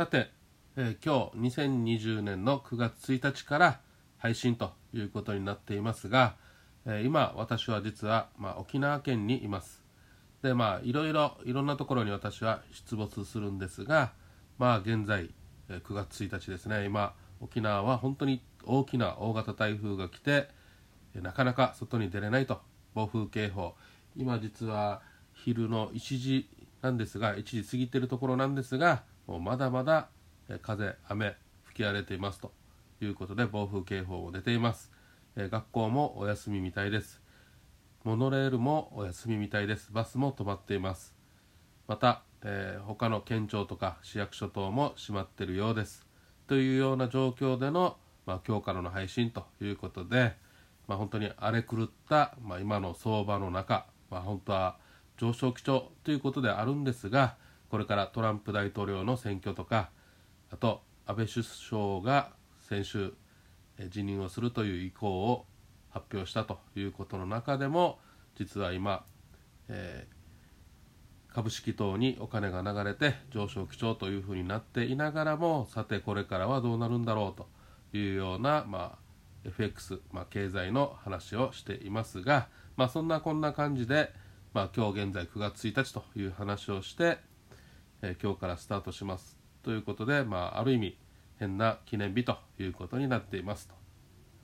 さて、えー、今日2020年の9月1日から配信ということになっていますが、えー、今私は実は、まあ、沖縄県にいます。でまあいろいろいろんなところに私は出没するんですがまあ現在、えー、9月1日ですね。今沖縄は本当に大きな大型台風が来てなかなか外に出れないと暴風警報。今実は昼の1時なんですが1時過ぎてるところなんですがまだまだ風雨吹き荒れていますということで暴風警報も出ています、え学校もお休みみたいです。モノレールもお休みみたいです。バスも止まっています。また、えー、他の県庁とか市役所等も閉まっているようです。というような状況での、まあ、今日からの配信ということで、まあ、本当に荒れ狂った、まあ、今の相場の中、まあ、本当は上昇基調ということであるんですがこれからトランプ大統領の選挙とかあと安倍首相が先週辞任をするという意向を発表したということの中でも実は今、えー、株式等にお金が流れて上昇基調というふうになっていながらもさてこれからはどうなるんだろうというような、まあ、FX、まあ、経済の話をしていますが、まあ、そんなこんな感じで、まあ、今日現在9月1日という話をして、え、今日からスタートします。ということで、まあ、ある意味変な記念日ということになっていますと。